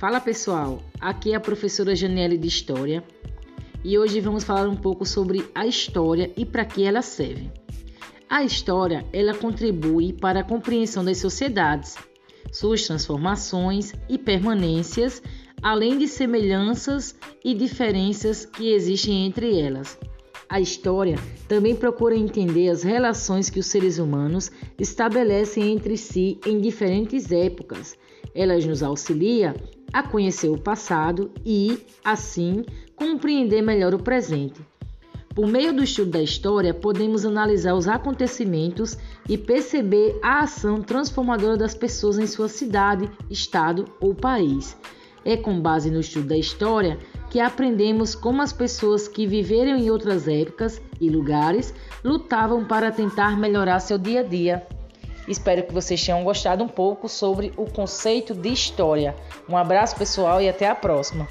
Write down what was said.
Fala pessoal, aqui é a professora Janiele de História e hoje vamos falar um pouco sobre a história e para que ela serve. A história, ela contribui para a compreensão das sociedades, suas transformações e permanências, além de semelhanças e diferenças que existem entre elas. A história também procura entender as relações que os seres humanos estabelecem entre si em diferentes épocas. Elas nos auxilia a conhecer o passado e, assim, compreender melhor o presente. Por meio do estudo da história, podemos analisar os acontecimentos e perceber a ação transformadora das pessoas em sua cidade, estado ou país. É com base no estudo da história que aprendemos como as pessoas que viveram em outras épocas e lugares lutavam para tentar melhorar seu dia a dia. Espero que vocês tenham gostado um pouco sobre o conceito de história. Um abraço pessoal e até a próxima.